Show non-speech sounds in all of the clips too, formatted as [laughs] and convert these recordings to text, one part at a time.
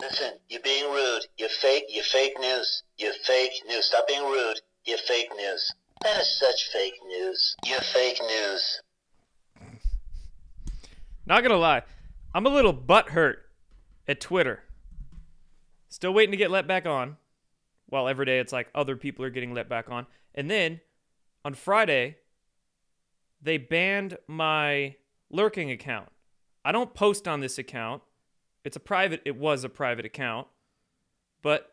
Listen, you're being rude. You're fake. You're fake news. You're fake news. Stop being rude. You're fake news. That is such fake news. You're fake news. Not gonna lie, I'm a little butthurt at Twitter. Still waiting to get let back on. While every day it's like other people are getting let back on. And then on Friday, they banned my lurking account. I don't post on this account. It's a private, it was a private account, but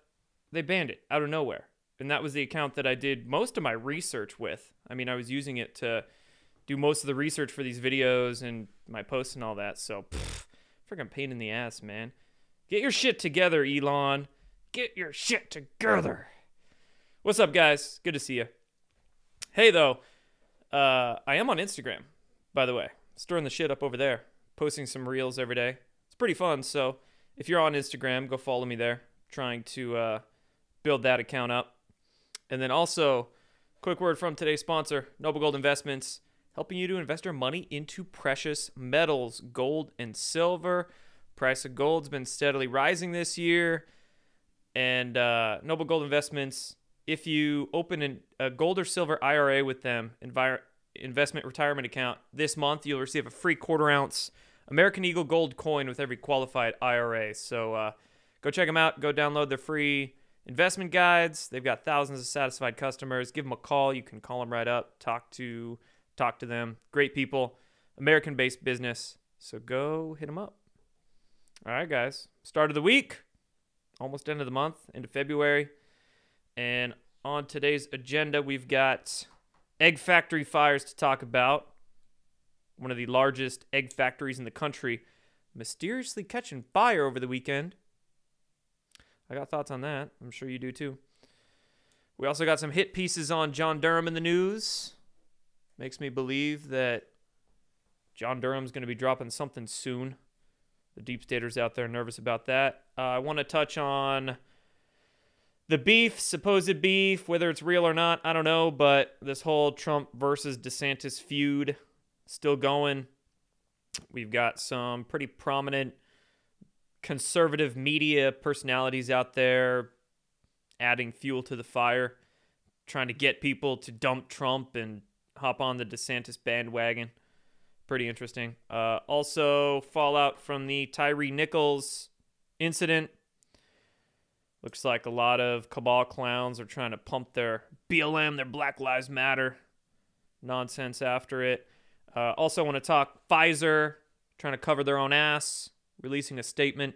they banned it out of nowhere. And that was the account that I did most of my research with. I mean, I was using it to do most of the research for these videos and my posts and all that. So, pff, freaking pain in the ass, man. Get your shit together, Elon. Get your shit together. What's up, guys? Good to see you. Hey, though, uh, I am on Instagram, by the way. Stirring the shit up over there. Posting some reels every day. It's pretty fun. So, if you're on Instagram, go follow me there. Trying to uh, build that account up. And then also, quick word from today's sponsor, Noble Gold Investments helping you to invest your money into precious metals, gold and silver. Price of gold's been steadily rising this year, and uh, Noble Gold Investments. If you open an, a gold or silver IRA with them, investment retirement account this month, you'll receive a free quarter ounce American Eagle gold coin with every qualified IRA. So uh, go check them out. Go download their free investment guides. They've got thousands of satisfied customers. Give them a call. You can call them right up. Talk to talk to them. Great people, American based business. So go hit them up. All right, guys. Start of the week, almost end of the month, into February. And on today's agenda, we've got egg factory fires to talk about. One of the largest egg factories in the country mysteriously catching fire over the weekend. I got thoughts on that. I'm sure you do too. We also got some hit pieces on John Durham in the news makes me believe that John Durham's going to be dropping something soon. The deep staters out there nervous about that. Uh, I want to touch on the beef, supposed beef, whether it's real or not, I don't know, but this whole Trump versus DeSantis feud still going. We've got some pretty prominent conservative media personalities out there adding fuel to the fire, trying to get people to dump Trump and hop on the DeSantis bandwagon. Pretty interesting. Uh, also, fallout from the Tyre Nichols incident. Looks like a lot of cabal clowns are trying to pump their BLM, their Black Lives Matter nonsense after it. Uh, also, want to talk Pfizer trying to cover their own ass, releasing a statement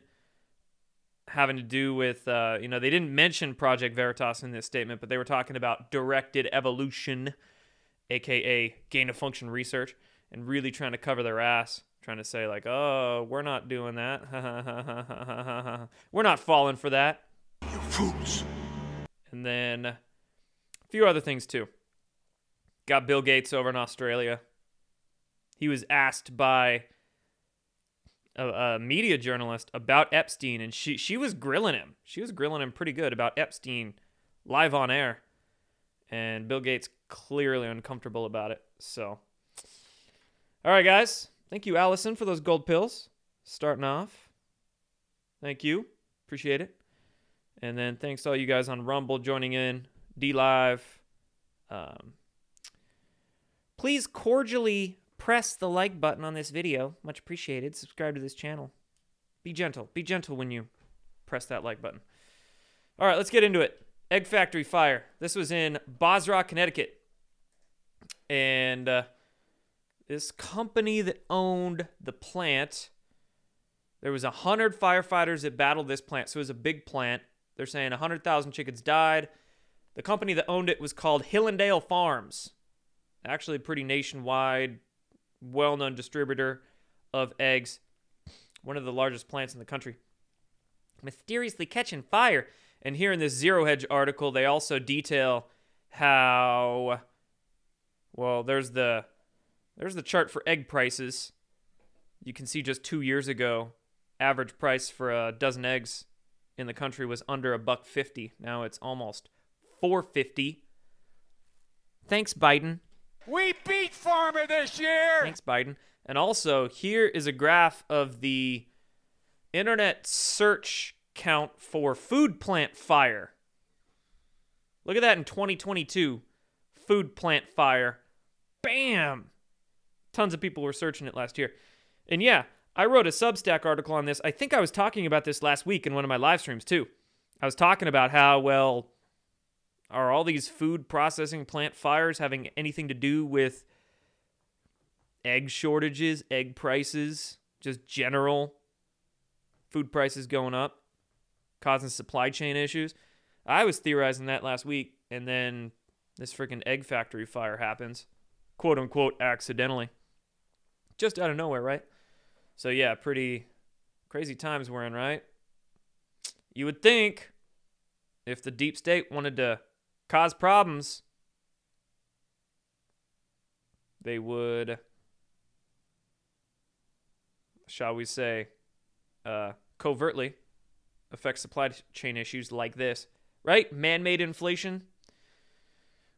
having to do with, uh, you know, they didn't mention Project Veritas in this statement, but they were talking about directed evolution aka gain of function research, and really trying to cover their ass, trying to say, like, oh, we're not doing that. [laughs] we're not falling for that. You fools. And then a few other things too. Got Bill Gates over in Australia. He was asked by a, a, media journalist about Epstein, and she she was grilling him. She was grilling him pretty good about Epstein live on air. And Bill Gates clearly uncomfortable about it. So, all right, guys. Thank you, Allison, for those gold pills. Starting off. Thank you. Appreciate it. And then thanks to all you guys on Rumble joining in, D Live. Um, please cordially press the like button on this video. Much appreciated. Subscribe to this channel. Be gentle. Be gentle when you press that like button. All right, let's get into it. Egg Factory Fire. This was in Bozrah, Connecticut and uh, this company that owned the plant there was a hundred firefighters that battled this plant so it was a big plant they're saying 100000 chickens died the company that owned it was called Hillandale farms actually pretty nationwide well-known distributor of eggs one of the largest plants in the country mysteriously catching fire and here in this zero hedge article they also detail how well, there's the there's the chart for egg prices. You can see just 2 years ago, average price for a dozen eggs in the country was under a buck 50. Now it's almost 450. Thanks Biden. We beat farmer this year. Thanks Biden. And also, here is a graph of the internet search count for food plant fire. Look at that in 2022. Food plant fire. Bam! Tons of people were searching it last year. And yeah, I wrote a Substack article on this. I think I was talking about this last week in one of my live streams too. I was talking about how, well, are all these food processing plant fires having anything to do with egg shortages, egg prices, just general food prices going up, causing supply chain issues? I was theorizing that last week, and then this freaking egg factory fire happens, quote unquote, accidentally. Just out of nowhere, right? So, yeah, pretty crazy times we're in, right? You would think if the deep state wanted to cause problems, they would, shall we say, uh, covertly affect supply chain issues like this, right? Man made inflation.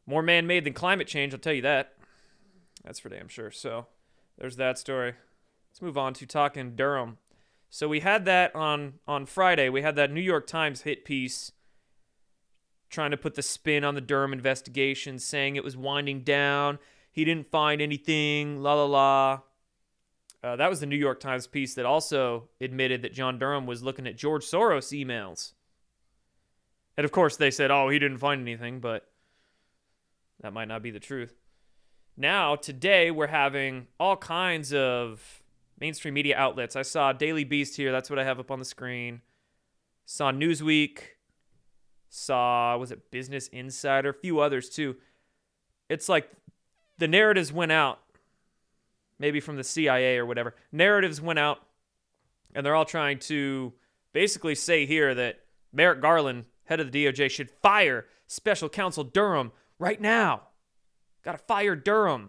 More man made than climate change, I'll tell you that. That's for damn sure. So there's that story. Let's move on to talking Durham. So we had that on on Friday. We had that New York Times hit piece trying to put the spin on the Durham investigation, saying it was winding down. He didn't find anything. La la la. Uh, that was the New York Times piece that also admitted that John Durham was looking at George Soros emails. And of course, they said, oh, he didn't find anything, but that might not be the truth. Now, today, we're having all kinds of mainstream media outlets. I saw Daily Beast here. That's what I have up on the screen. Saw Newsweek. Saw, was it Business Insider? A few others too. It's like the narratives went out, maybe from the CIA or whatever. Narratives went out, and they're all trying to basically say here that Merrick Garland, head of the DOJ, should fire special counsel Durham right now. Got to fire Durham.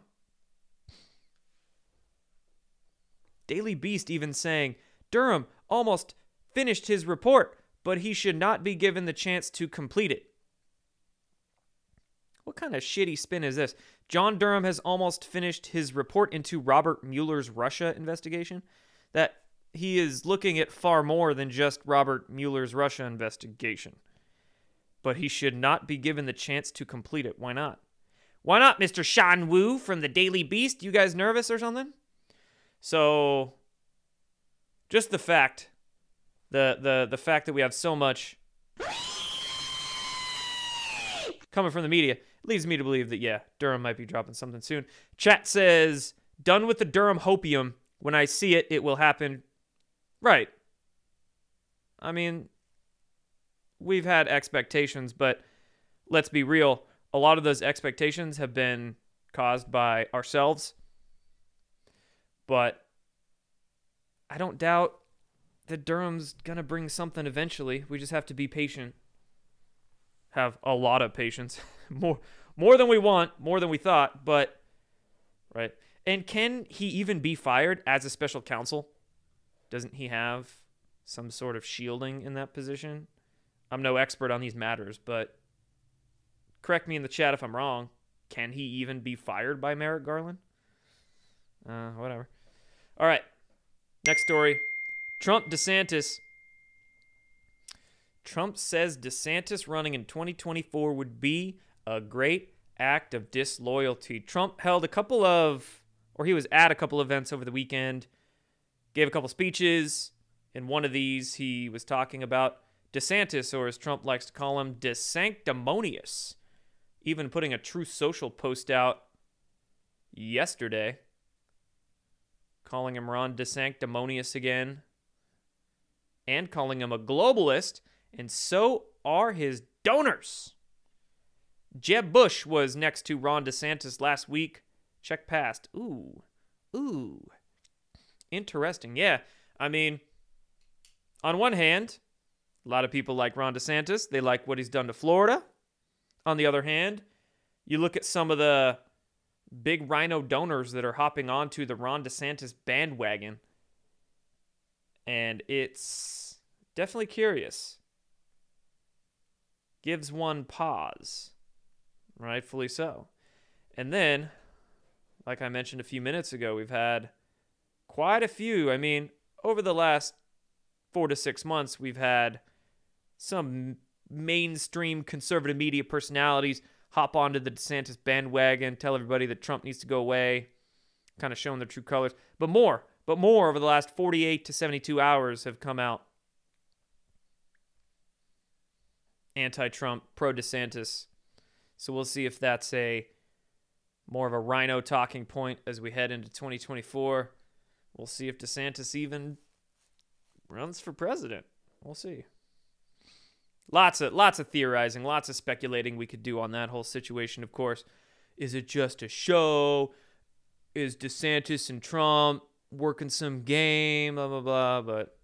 Daily Beast even saying Durham almost finished his report, but he should not be given the chance to complete it. What kind of shitty spin is this? John Durham has almost finished his report into Robert Mueller's Russia investigation. That he is looking at far more than just Robert Mueller's Russia investigation. But he should not be given the chance to complete it. Why not? Why not, Mr. Shan Wu from the Daily Beast? You guys nervous or something? So just the fact the the the fact that we have so much coming from the media leads me to believe that yeah, Durham might be dropping something soon. Chat says, "Done with the Durham hopium. When I see it, it will happen." Right. I mean, we've had expectations, but let's be real. A lot of those expectations have been caused by ourselves but I don't doubt that Durham's going to bring something eventually. We just have to be patient. Have a lot of patience. [laughs] more more than we want, more than we thought, but right. And can he even be fired as a special counsel? Doesn't he have some sort of shielding in that position? I'm no expert on these matters, but correct me in the chat if I'm wrong. Can he even be fired by Merrick Garland? Uh, whatever. All right. Next story. Trump DeSantis. Trump says DeSantis running in 2024 would be a great act of disloyalty. Trump held a couple of, or he was at a couple events over the weekend, gave a couple speeches. In one of these, he was talking about DeSantis, or as Trump likes to call him, DeSanctimonious. Even putting a Truth Social post out yesterday calling him Ron DeSanctimonious again, and calling him a globalist, and so are his donors. Jeb Bush was next to Ron DeSantis last week. Check past. Ooh, ooh. Interesting. Yeah. I mean, on one hand, a lot of people like Ron DeSantis. They like what he's done to Florida. On the other hand, you look at some of the big RINO donors that are hopping onto the Ron DeSantis bandwagon. And it's definitely curious. Gives one pause. Rightfully so. And then, like I mentioned a few minutes ago, we've had quite a few. I mean, over the last four to six months, we've had some mainstream conservative media personalities hop onto the DeSantis bandwagon, tell everybody that Trump needs to go away, kind of showing their true colors. But more, but more over the last 48 to 72 hours have come out anti Trump, pro DeSantis. So we'll see if that's a more of a RINO talking point as we head into 2024. We'll see if DeSantis even runs for president. We'll see. Lots of lots of theorizing, lots of speculating we could do on that whole situation, of course. Is it just a show? Is DeSantis and Trump working some game? Blah blah blah. But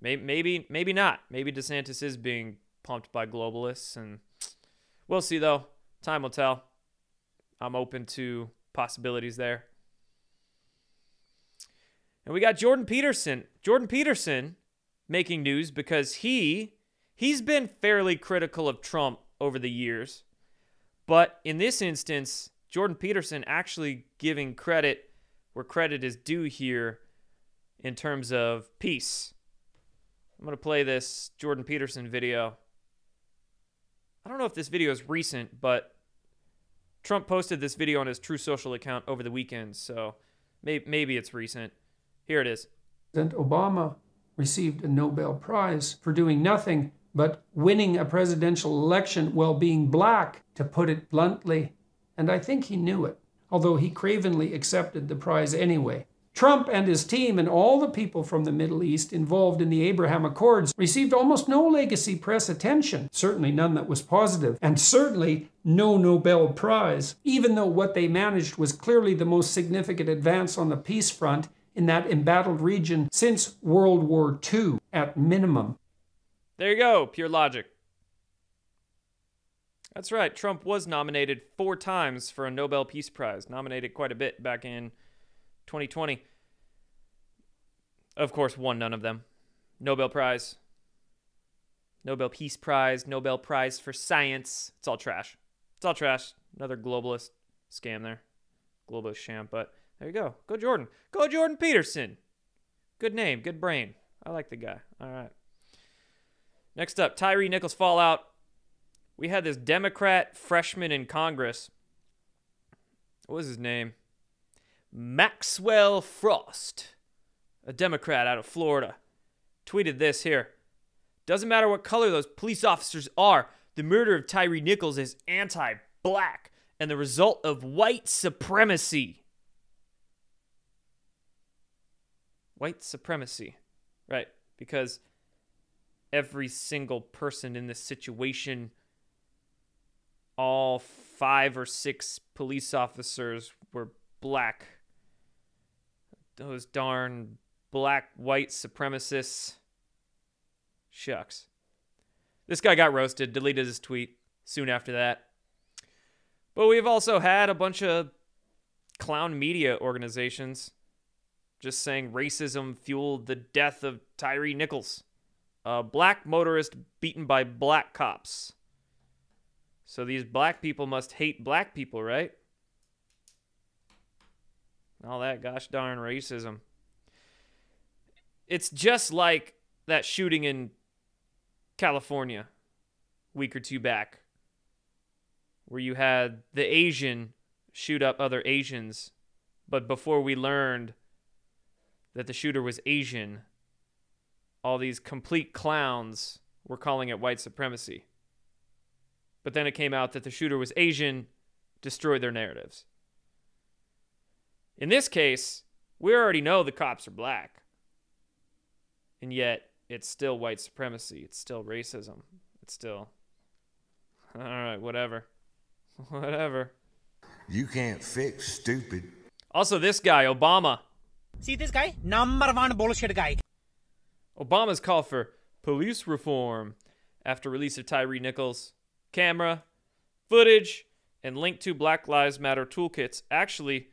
maybe maybe maybe not. Maybe DeSantis is being pumped by globalists, and we'll see though. Time will tell. I'm open to possibilities there. And we got Jordan Peterson. Jordan Peterson making news because he he's been fairly critical of Trump over the years. But in this instance, Jordan Peterson actually giving credit where credit is due here in terms of peace. I'm going to play this Jordan Peterson video. I don't know if this video is recent, but Trump posted this video on his Truth Social account over the weekend, so maybe, maybe it's recent. Here it is. President Obama received a Nobel Prize for doing nothing but winning a presidential election while being black, to put it bluntly. And I think he knew it, although he cravenly accepted the prize anyway. Trump and his team and all the people from the Middle East involved in the Abraham Accords received almost no legacy press attention, certainly none that was positive, and certainly no Nobel Prize, even though what they managed was clearly the most significant advance on the peace front in that embattled region since World War II, at minimum. There you go, pure logic. That's right, Trump was nominated four times for a Nobel Peace Prize, nominated quite a bit back in 2020. Of course, won none of them. Nobel Prize, Nobel Peace Prize, Nobel Prize for Science. It's all trash. It's all trash. Another globalist scam there. Globalist sham. But there you go. Go Jordan. Go Jordan Peterson. Good name. Good brain. I like the guy. All right. Next up, Tyre Nichols fallout. We had this Democrat freshman in Congress. What was his name? Maxwell Frost, a Democrat out of Florida, tweeted this here. Doesn't matter what color those police officers are, the murder of Tyre Nichols is anti black and the result of white supremacy. White supremacy. Right. Because every single person in this situation, all five or six police officers were black those darn black white supremacists. Shucks. This guy got roasted, deleted his tweet soon after that. But we've also had a bunch of clown media organizations just saying racism fueled the death of Tyre Nichols, a black motorist beaten by black cops. So these black people must hate black people, right? All that gosh darn racism. It's just like that shooting in California week or two back where you had the Asian shoot up other Asians, but before we learned that the shooter was Asian, all these complete clowns were calling it white supremacy. But then it came out that the shooter was Asian, destroyed their narratives. In this case, we already know the cops are black. And yet, it's still white supremacy. It's still racism. It's still. [laughs] All right, whatever. [laughs] whatever. You can't fix stupid. Also, this guy, Obama. See this guy? Number one bullshit guy. Obama's call for police reform after release of Tyre Nichols. Camera, footage, and link to Black Lives Matter toolkits actually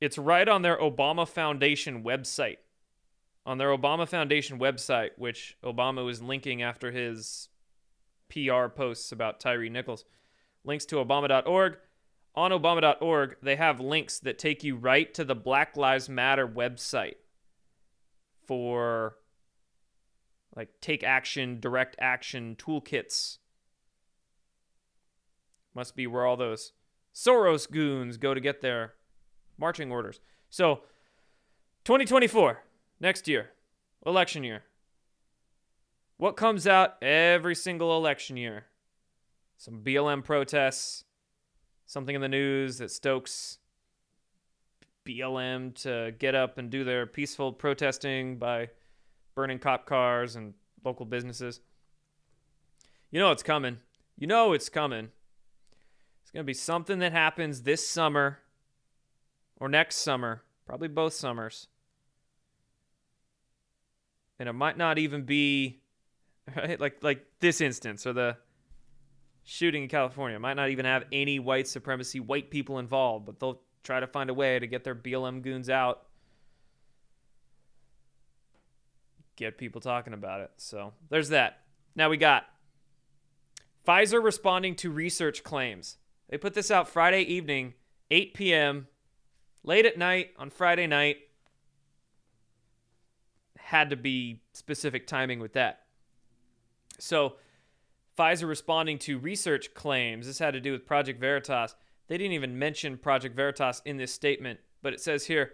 it's right on their Obama Foundation website. On their Obama Foundation website, which Obama was linking after his PR posts about Tyre Nichols. Links to Obama.org. On Obama.org, they have links that take you right to the Black Lives Matter website for like take action, direct action toolkits. Must be where all those Soros goons go to get their marching orders. So, 2024, next year, election year. What comes out every single election year? Some BLM protests, something in the news that stokes BLM to get up and do their peaceful protesting by burning cop cars and local businesses. You know it's coming. You know it's coming. It's going to be something that happens this summer or next summer, probably both summers. And it might not even be [laughs] right like like this instance or the shooting in California. It might not even have any white supremacy white people involved, but they'll try to find a way to get their BLM goons out. Get people talking about it. So, there's that. Now we got Pfizer responding to research claims. They put this out Friday evening, 8 p.m late at night on Friday night. Had to be specific timing with that. So, Pfizer responding to research claims. This had to do with Project Veritas. They didn't even mention Project Veritas in this statement, but it says here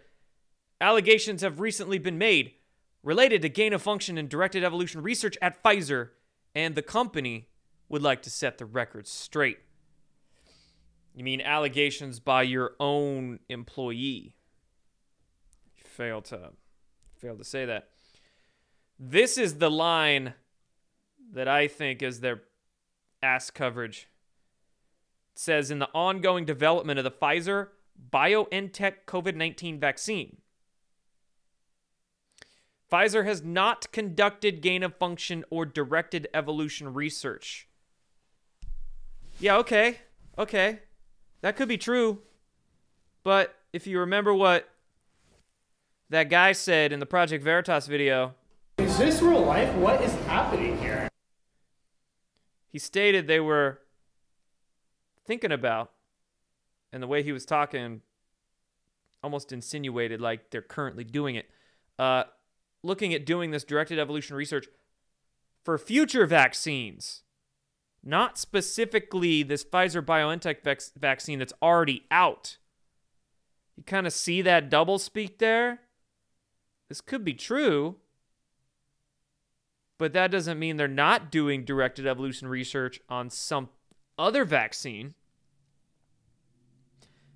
allegations have recently been made related to gain of function and directed evolution research at Pfizer, and the company would like to set the record straight. You mean allegations by your own employee? Fail to fail to say that. This is the line that I think is their ass coverage. It says in the ongoing development of the Pfizer BioNTech COVID-19 vaccine. Pfizer has not conducted gain of function or directed evolution research. Yeah, okay. Okay. That could be true. But if you remember what that guy said in the Project Veritas video, Is this real life? What is happening here? he stated they were thinking about, and the way he was talking almost insinuated like they're currently doing it, uh, looking at doing this directed evolution research for future vaccines not specifically this Pfizer BioNTech vac- vaccine that's already out. You kind of see that double speak there? This could be true, but that doesn't mean they're not doing directed evolution research on some other vaccine.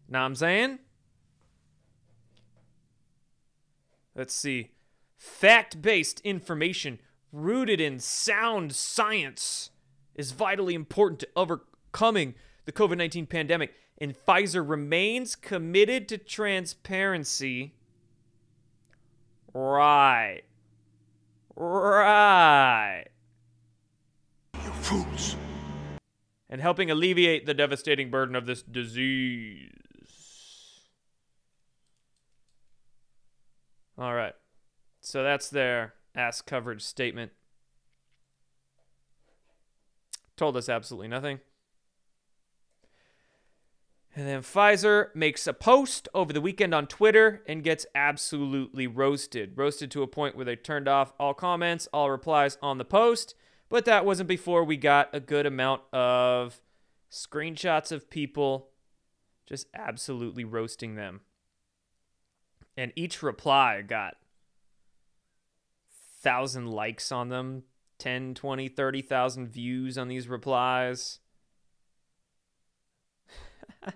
What I'm saying? Let's see. Fact based information rooted in sound science is vitally important to overcoming the COVID 19 pandemic, and Pfizer remains committed to transparency. Right. Right. You fools. And helping alleviate the devastating burden of this disease. All right. So that's their ass coverage statement told us absolutely nothing. And then Pfizer makes a post over the weekend on Twitter and gets absolutely roasted. Roasted to a point where they turned off all comments, all replies on the post. But that wasn't before we got a good amount of screenshots of people just absolutely roasting them. And each reply got 1,000 likes on them, 10, 20, 30,000 views on these replies. [laughs]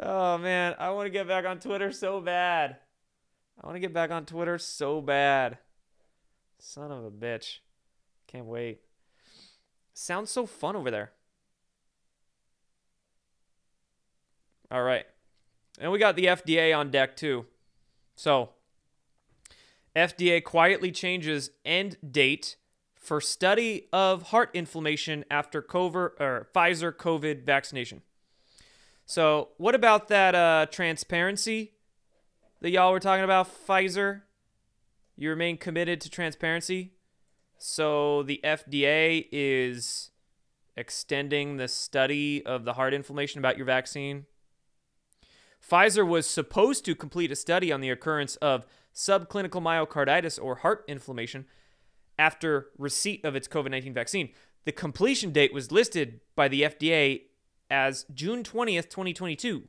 oh man, I want to get back on Twitter so bad. I want to get back on Twitter so bad. Son of a bitch. Can't wait. Sounds so fun over there. All right. And we got the FDA on deck too. So, FDA quietly changes end date for study of heart inflammation after COVID, or Pfizer COVID vaccination. So, what about that uh, transparency that y'all were talking about, Pfizer? You remain committed to transparency. So, the FDA is extending the study of the heart inflammation about your vaccine. Pfizer was supposed to complete a study on the occurrence of subclinical myocarditis or heart inflammation after receipt of its COVID 19 vaccine. The completion date was listed by the FDA as June 20th, 2022.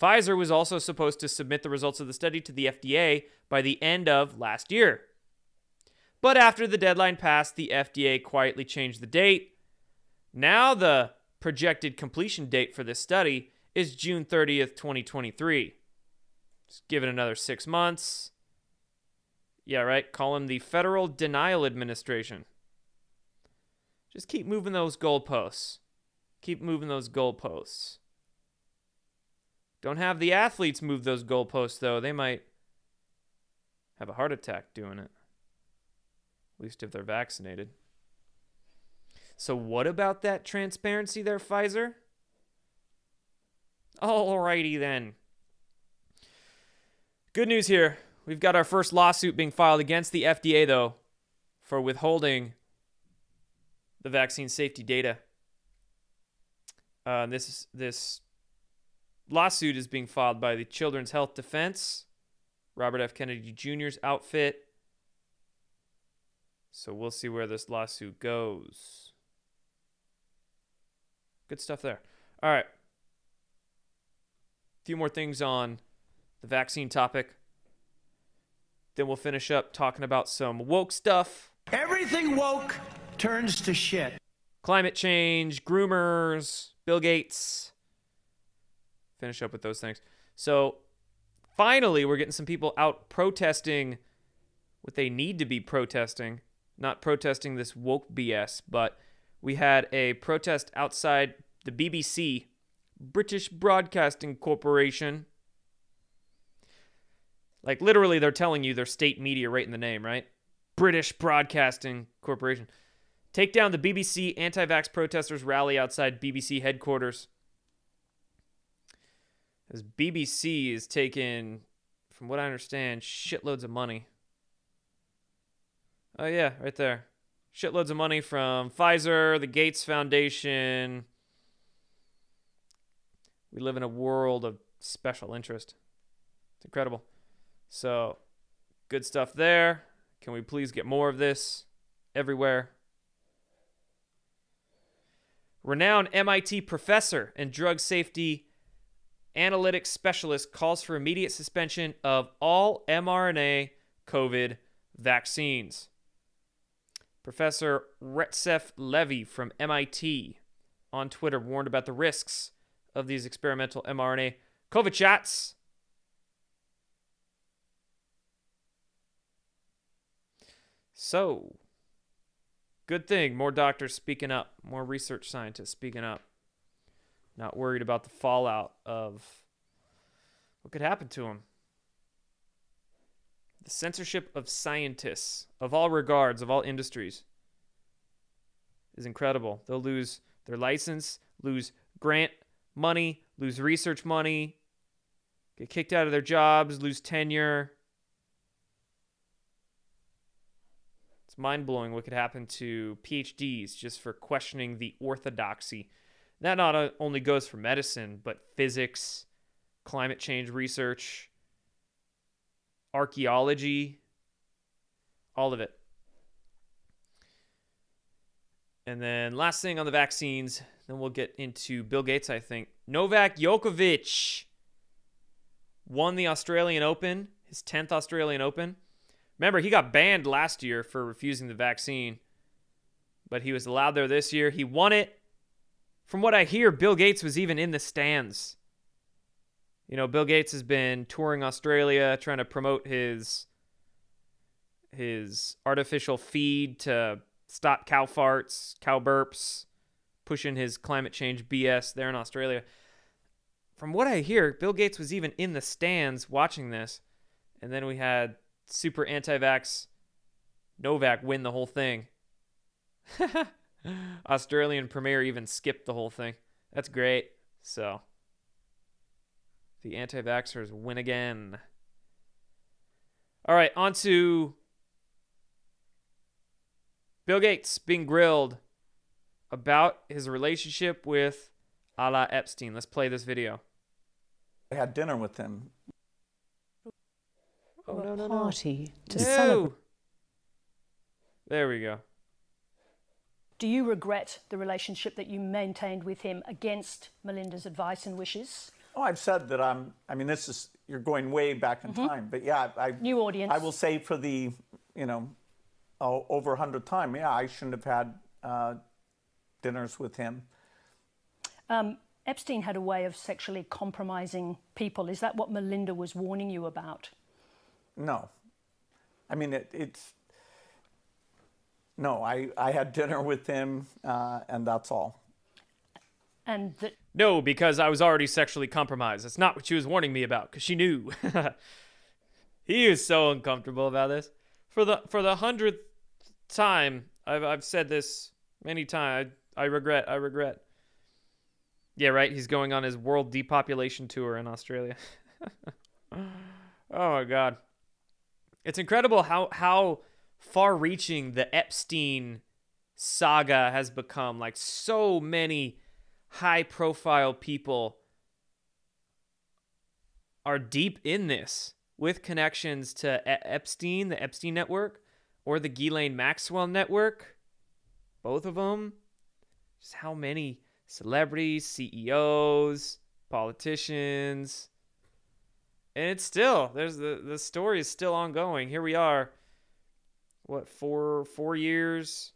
Pfizer was also supposed to submit the results of the study to the FDA by the end of last year. But after the deadline passed, the FDA quietly changed the date. Now the projected completion date for this study is June 30th, 2023. Just give it another six months. Yeah, right. Call him the Federal Denial Administration. Just keep moving those goalposts. Keep moving those goalposts. Don't have the athletes move those goalposts, though. They might have a heart attack doing it. At least if they're vaccinated. So, what about that transparency there, Pfizer? Alrighty then. Good news here. We've got our first lawsuit being filed against the FDA, though, for withholding the vaccine safety data. Uh, this this lawsuit is being filed by the Children's Health Defense, Robert F. Kennedy Jr.'s outfit. So we'll see where this lawsuit goes. Good stuff there. All right. A few more things on the vaccine topic. Then we'll finish up talking about some woke stuff. Everything woke turns to shit. Climate change, groomers, Bill Gates. Finish up with those things. So finally, we're getting some people out protesting what they need to be protesting, not protesting this woke BS, but we had a protest outside the BBC, British Broadcasting Corporation. Like literally, they're telling you their state media right in the name, right? British Broadcasting Corporation. Take down the BBC anti vax protesters rally outside BBC headquarters. As BBC is taking, from what I understand, shitloads of money. Oh, yeah, right there. Shitloads of money from Pfizer, the Gates Foundation. We live in a world of special interest. It's incredible. So, good stuff there. Can we please get more of this everywhere? Renowned MIT professor and drug safety analytics specialist calls for immediate suspension of all mRNA COVID vaccines. Professor Retsef Levi from MIT on Twitter warned about the risks of these experimental mRNA COVID shots. So, good thing more doctors speaking up, more research scientists speaking up. Not worried about the fallout of what could happen to them. The censorship of scientists of all regards, of all industries, is incredible. They'll lose their license, lose grant money, lose research money, get kicked out of their jobs, lose tenure. It's mind blowing what could happen to PhDs just for questioning the orthodoxy. That not only goes for medicine, but physics, climate change research, archaeology, all of it. And then last thing on the vaccines, then we'll get into Bill Gates, I think. Novak Djokovic won the Australian Open, his 10th Australian Open. Remember, he got banned last year for refusing the vaccine, but he was allowed there this year. He won it. From what I hear, Bill Gates was even in the stands. You know, Bill Gates has been touring Australia trying to promote his his artificial feed to stop cow farts, cow burps, pushing his climate change BS there in Australia. From what I hear, Bill Gates was even in the stands watching this. And then we had super anti vax Novak win the whole thing. [laughs] Australian Premier even skipped the whole thing. That's great. So, the anti vaxxers win again. All right, on to Bill Gates being grilled about his relationship with Ala Epstein. Let's play this video. I had dinner with him. Oh, no, no, no. party to No. celebrate. There we go. Do you regret the relationship that you maintained with him against Melinda's advice and wishes? Oh, I've said that I'm. I mean, this is you're going way back in time, but yeah, I New audience. I will say for the you know oh, over a hundred time, yeah, I shouldn't have had uh, dinners with him. Um, Epstein had a way of sexually compromising people. Is that what Melinda was warning you about? No, I mean it, it's no. I I had dinner with him, uh, and that's all. And that No, because I was already sexually compromised. That's not what she was warning me about, because she knew. [laughs] he is so uncomfortable about this. For the for the hundredth time, I've I've said this many times. I, I regret. I regret. Yeah, right. He's going on his world depopulation tour in Australia. [laughs] oh my god, it's incredible how how far-reaching the Epstein saga has become. Like so many high-profile people are deep in this with connections to E- Epstein, the Epstein network, or the Ghislaine Maxwell network. Both of them. Just how many celebrities, CEOs, politicians. And it's still there's the the story is still ongoing. Here we are. What, 4 4 years,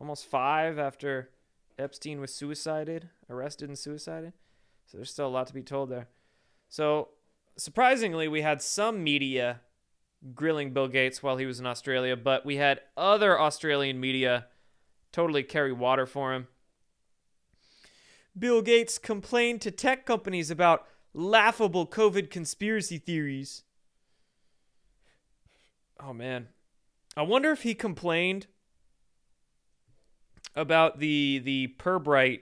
almost 5 after Epstein was suicided, arrested and suicided. So there's still a lot to be told there. So surprisingly, we had some media grilling Bill Gates while he was in Australia, but we had other Australian media totally carry water for him. Bill Gates complained to tech companies about laughable COVID conspiracy theories. Oh man. I wonder if he complained about the the Pirbright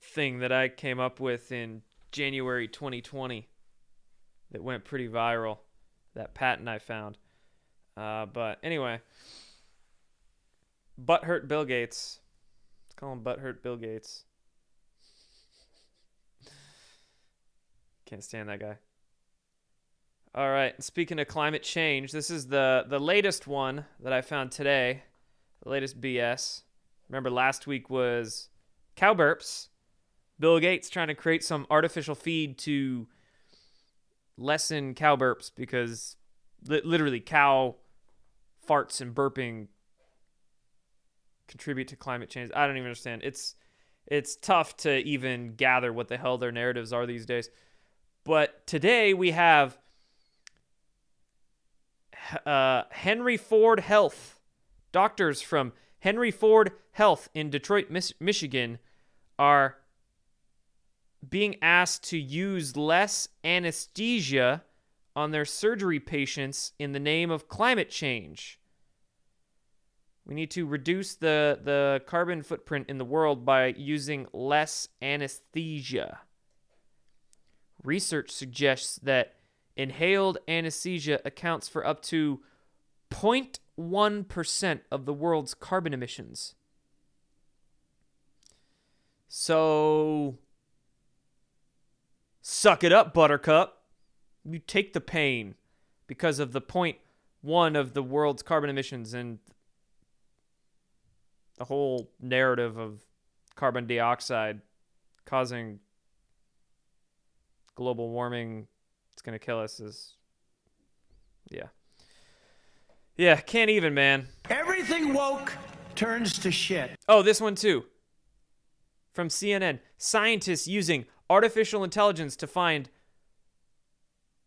thing that I came up with in January 2020 that went pretty viral. That patent I found. Uh, but anyway, butthurt Bill Gates. Let's call him butthurt Bill Gates. Can't stand that guy. All right. Speaking of climate change, this is the the latest one that I found today. The latest BS. Remember last week was cow burps. Bill Gates trying to create some artificial feed to lessen cow burps because li- literally cow farts and burping contribute to climate change. I don't even understand. It's it's tough to even gather what the hell their narratives are these days. But today we have uh, Henry Ford Health. Doctors from Henry Ford Health in Detroit, Michigan are being asked to use less anesthesia on their surgery patients in the name of climate change. We need to reduce the, the carbon footprint in the world by using less anesthesia. Research suggests that inhaled anesthesia accounts for up to 0.1% of the world's carbon emissions. So, suck it up, Buttercup. You take the pain because of the 0.1 of the world's carbon emissions and the whole narrative of carbon dioxide causing global warming it's going to kill us is yeah. Yeah can't even man. Everything woke turns to shit. oh this one too. From cnn scientists using artificial intelligence to find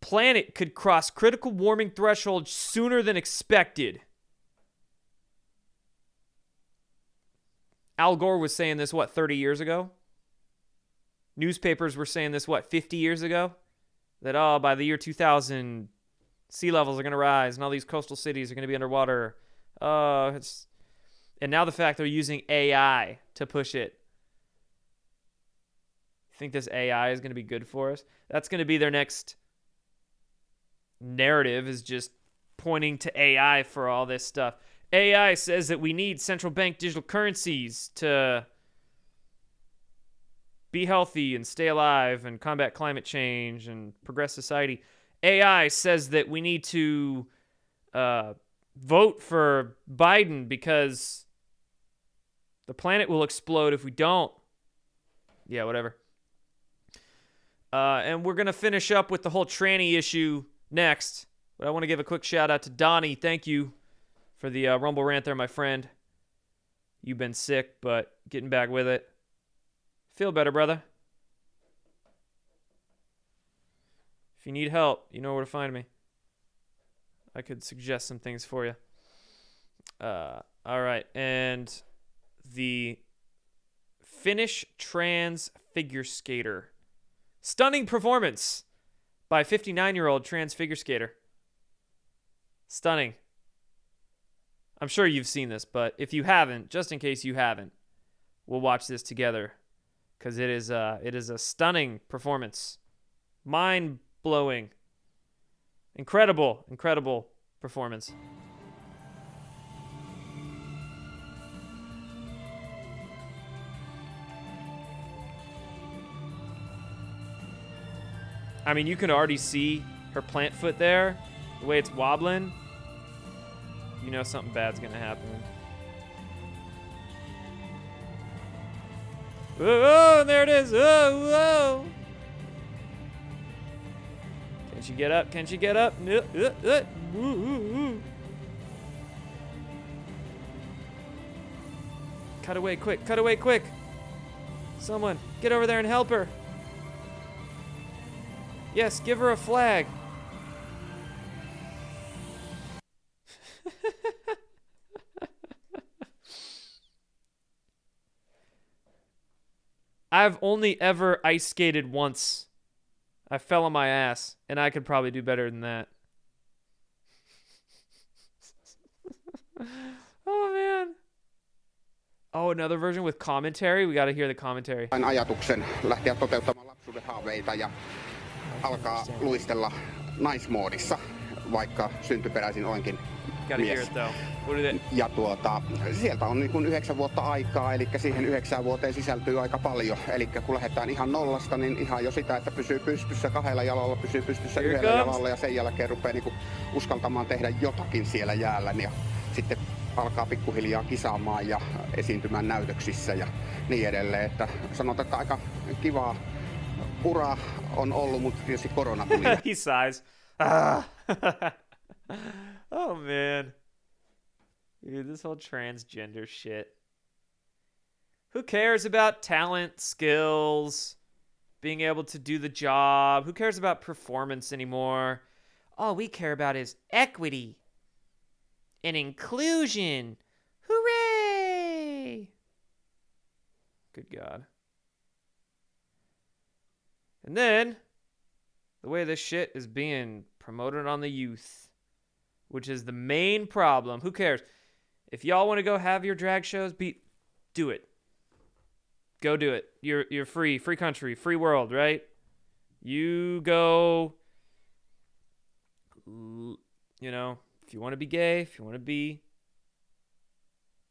planet could cross critical warming threshold sooner than expected. Al gore was saying this what 30 years ago newspapers were saying this what 50 years ago? That oh by the year 2000 sea levels are going to rise and all these coastal cities are going to be underwater. Uh it's and now the fact they're using ai to push it. Think this ai is going to be good for us? That's going to be their next narrative is just pointing to ai for all this stuff. Ai says that we need central bank digital currencies to be healthy and stay alive and combat climate change and progress society. AI says that we need to uh, vote for Biden because the planet will explode if we don't. Yeah, whatever. Uh, and we're going to finish up with the whole tranny issue next. But I want to give a quick shout out to Donnie. Thank you for the uh, Rumble rant there, my friend. You've been sick, but getting back with it. Feel better, brother. If you need help, you know where to find me. I could suggest some things for you. Uh, all right, and the Finnish trans figure skater. Stunning performance by 59 year old trans figure skater. Stunning. I'm sure you've seen this, but if you haven't, just in case you haven't, we'll watch this together because it is uh, it is a stunning performance, mind blowing, incredible, incredible performance. I mean, you can already see her plant foot there, the way it's wobbling. You know something bad's gonna happen. Oh, there it is. Oh, whoa. Can she get up? Can she get up? Uh, uh, uh. Ooh, ooh, ooh. Cut away quick. Cut away quick. Someone, get over there and help her. Yes, give her a flag. I've only ever ice skated once. I fell on my ass, and I could probably do better than that. [laughs] oh man. Oh, another version with commentary. We got to hear the commentary. alkaa luistella naismoodissa, vaikka syntyperäisin mies. Ja tuota, sieltä on niin kuin yhdeksän vuotta aikaa, eli siihen yhdeksään vuoteen sisältyy aika paljon. Eli kun lähdetään ihan nollasta, niin ihan jo sitä, että pysyy pystyssä kahdella jalalla, pysyy pystyssä Here yhdellä comes. jalalla ja sen jälkeen rupeaa niin kuin uskaltamaan tehdä jotakin siellä jäällä. Ja sitten alkaa pikkuhiljaa kisaamaan ja esiintymään näytöksissä ja niin edelleen. Että sanotaan, että aika kivaa ura on ollut, mutta tietysti korona tuli. [laughs] he sighs. Ah. [laughs] oh man. Dude, this whole transgender shit. Who cares about talent, skills, being able to do the job? Who cares about performance anymore? All we care about is equity and inclusion. Hooray! Good God. And then the way this shit is being promoted on the youth, which is the main problem. Who cares? If y'all want to go have your drag shows, be do it. Go do it. You're you're free, free country, free world, right? You go you know, if you want to be gay, if you want to be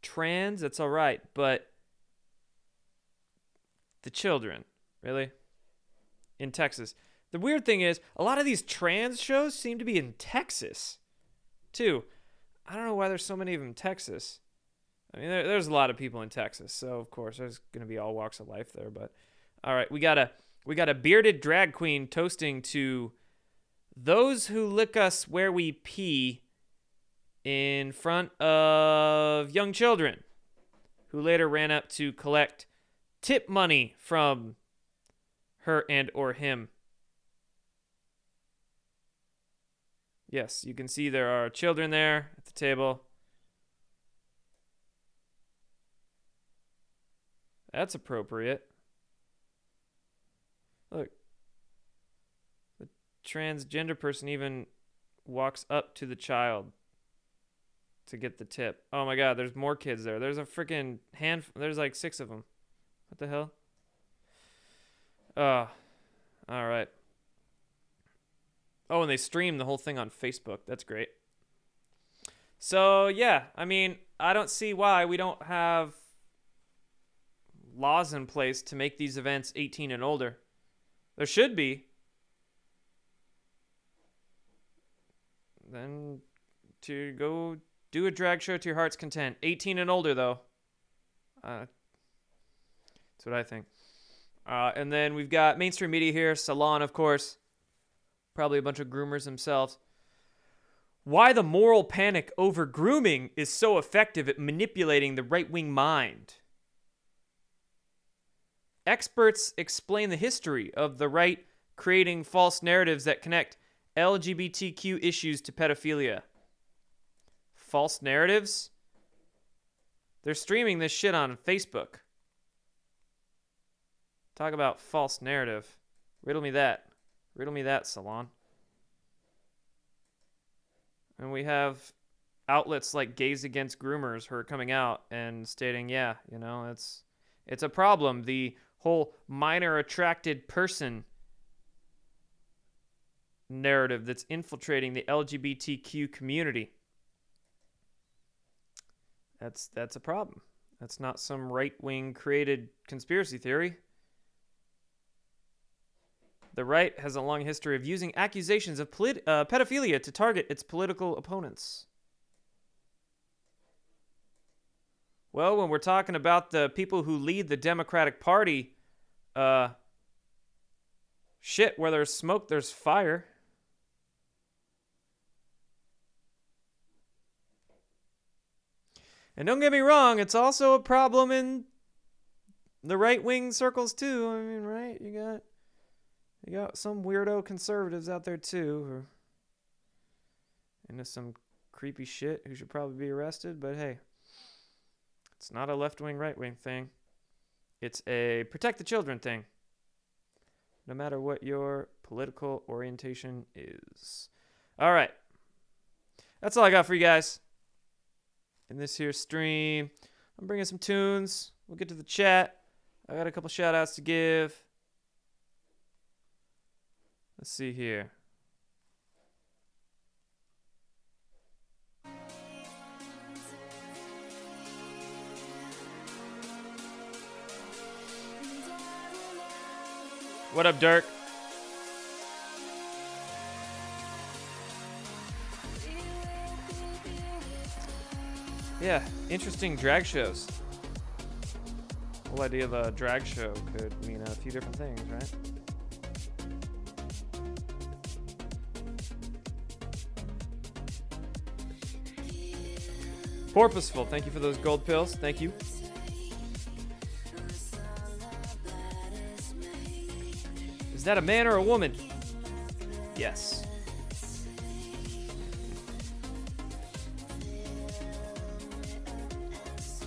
trans, that's all right, but the children, really? In Texas. The weird thing is, a lot of these trans shows seem to be in Texas, too. I don't know why there's so many of them in Texas. I mean, there, there's a lot of people in Texas, so of course there's gonna be all walks of life there. But all right, we got a we got a bearded drag queen toasting to those who lick us where we pee in front of young children, who later ran up to collect tip money from her and or him. Yes, you can see there are children there at the table. That's appropriate. Look. The transgender person even walks up to the child to get the tip. Oh my god, there's more kids there. There's a freaking hand there's like 6 of them. What the hell? Oh. All right. Oh, and they stream the whole thing on Facebook. That's great. So, yeah, I mean, I don't see why we don't have laws in place to make these events 18 and older. There should be. Then to go Do a drag show to your heart's content. 18 and older, though. Uh, that's what I think. Uh, and then we've got mainstream media here. Salon, of course. Probably a bunch of groomers themselves. Why the moral panic over grooming is so effective at manipulating the right wing mind. Experts explain the history of the right creating false narratives that connect LGBTQ issues to pedophilia. False narratives? They're streaming this shit on Facebook. Talk about false narrative. Riddle me that. Riddle me that, Salon. And we have outlets like Gays Against Groomers who are coming out and stating, yeah, you know, it's it's a problem. The whole minor attracted person narrative that's infiltrating the LGBTQ community. That's that's a problem. That's not some right-wing created conspiracy theory. The right has a long history of using accusations of polit- uh, pedophilia to target its political opponents. Well, when we're talking about the people who lead the Democratic Party, uh, shit, where there's smoke, there's fire. And don't get me wrong, it's also a problem in the right wing circles too. I mean, right? You got you got some weirdo conservatives out there too, who into some creepy shit who should probably be arrested. But hey, it's not a left wing, right wing thing. It's a protect the children thing. No matter what your political orientation is. All right. That's all I got for you guys in this here stream. I'm bringing some tunes. We'll get to the chat. I got a couple shout outs to give. Let's see here. What up, Dirk? Yeah, interesting drag shows. The whole idea of a drag show could mean a few different things, right? Porpoiseful, thank you for those gold pills. Thank you. Is that a man or a woman? Yes.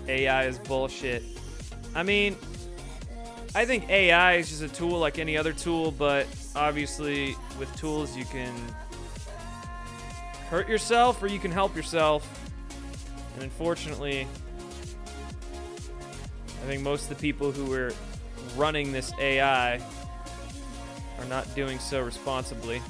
AI is bullshit. I mean, I think AI is just a tool like any other tool, but obviously with tools you can hurt yourself or you can help yourself. And unfortunately, I think most of the people who were running this AI are not doing so responsibly.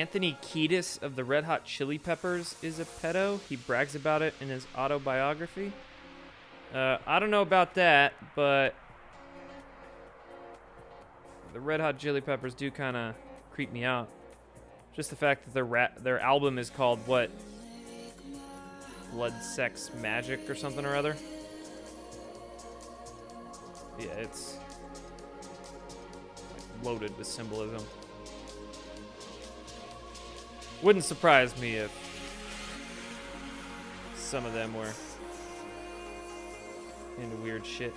Anthony Kiedis of the Red Hot Chili Peppers is a pedo. He brags about it in his autobiography. Uh, I don't know about that, but the Red Hot Chili Peppers do kind of creep me out. Just the fact that their ra- their album is called what? Blood, Sex, Magic, or something or other. Yeah, it's loaded with symbolism. Wouldn't surprise me if some of them were into weird shit.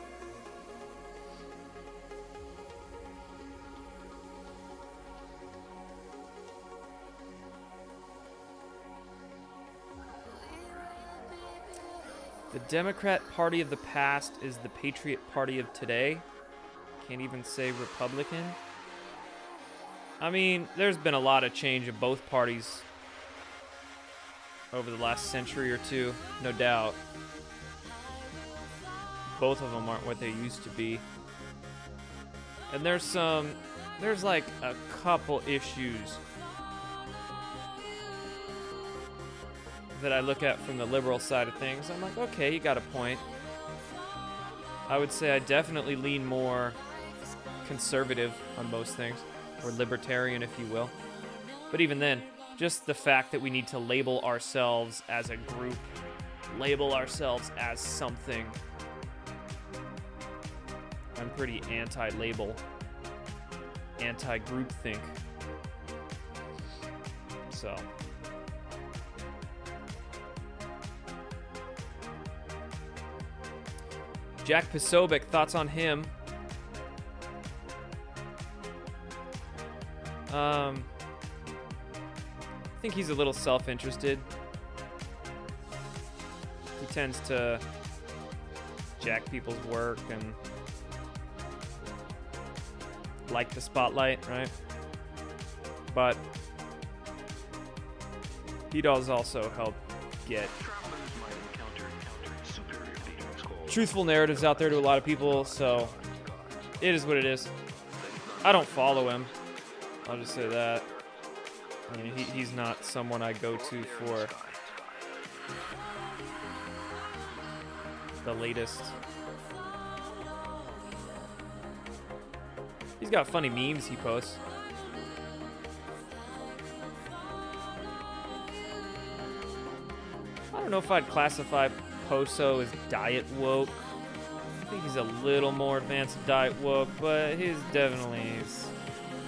The Democrat Party of the past is the Patriot Party of today. Can't even say Republican. I mean, there's been a lot of change in both parties over the last century or two, no doubt. Both of them aren't what they used to be. And there's some, there's like a couple issues that I look at from the liberal side of things. I'm like, okay, you got a point. I would say I definitely lean more conservative on most things, or libertarian, if you will. But even then, just the fact that we need to label ourselves as a group, label ourselves as something. I'm pretty anti label, anti groupthink. So. Jack Posobiec, thoughts on him? Um, I think he's a little self-interested. He tends to jack people's work and like the spotlight, right? But he does also help get truthful narratives out there to a lot of people, so it is what it is. I don't follow him. I'll just say that. I mean, he, he's not someone I go to for the latest. He's got funny memes he posts. I don't know if I'd classify Poso as diet woke. I think he's a little more advanced diet woke, but he's definitely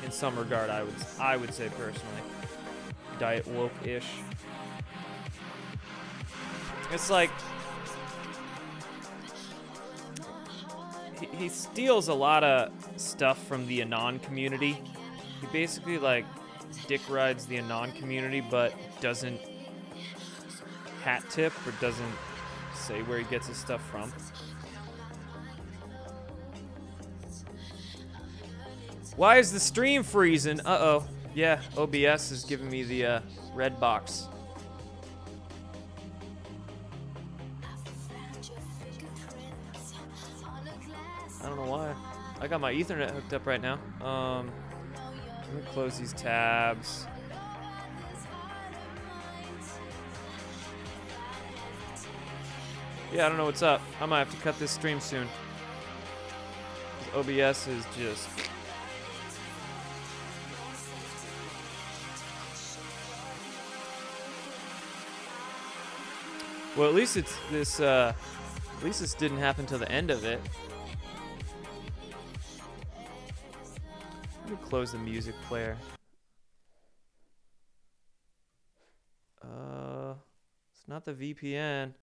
in some regard I would I would say personally diet woke-ish. It's like he, he steals a lot of stuff from the Anon community. He basically like dick rides the Anon community, but doesn't hat tip or doesn't say where he gets his stuff from. Why is the stream freezing? Uh-oh. Yeah, OBS is giving me the uh, red box. I don't know why. I got my ethernet hooked up right now. Um, let me close these tabs. Yeah, I don't know what's up. I might have to cut this stream soon. OBS is just Well, at least it's this. Uh, at least this didn't happen to the end of it. Let me close the music player. Uh, it's not the VPN.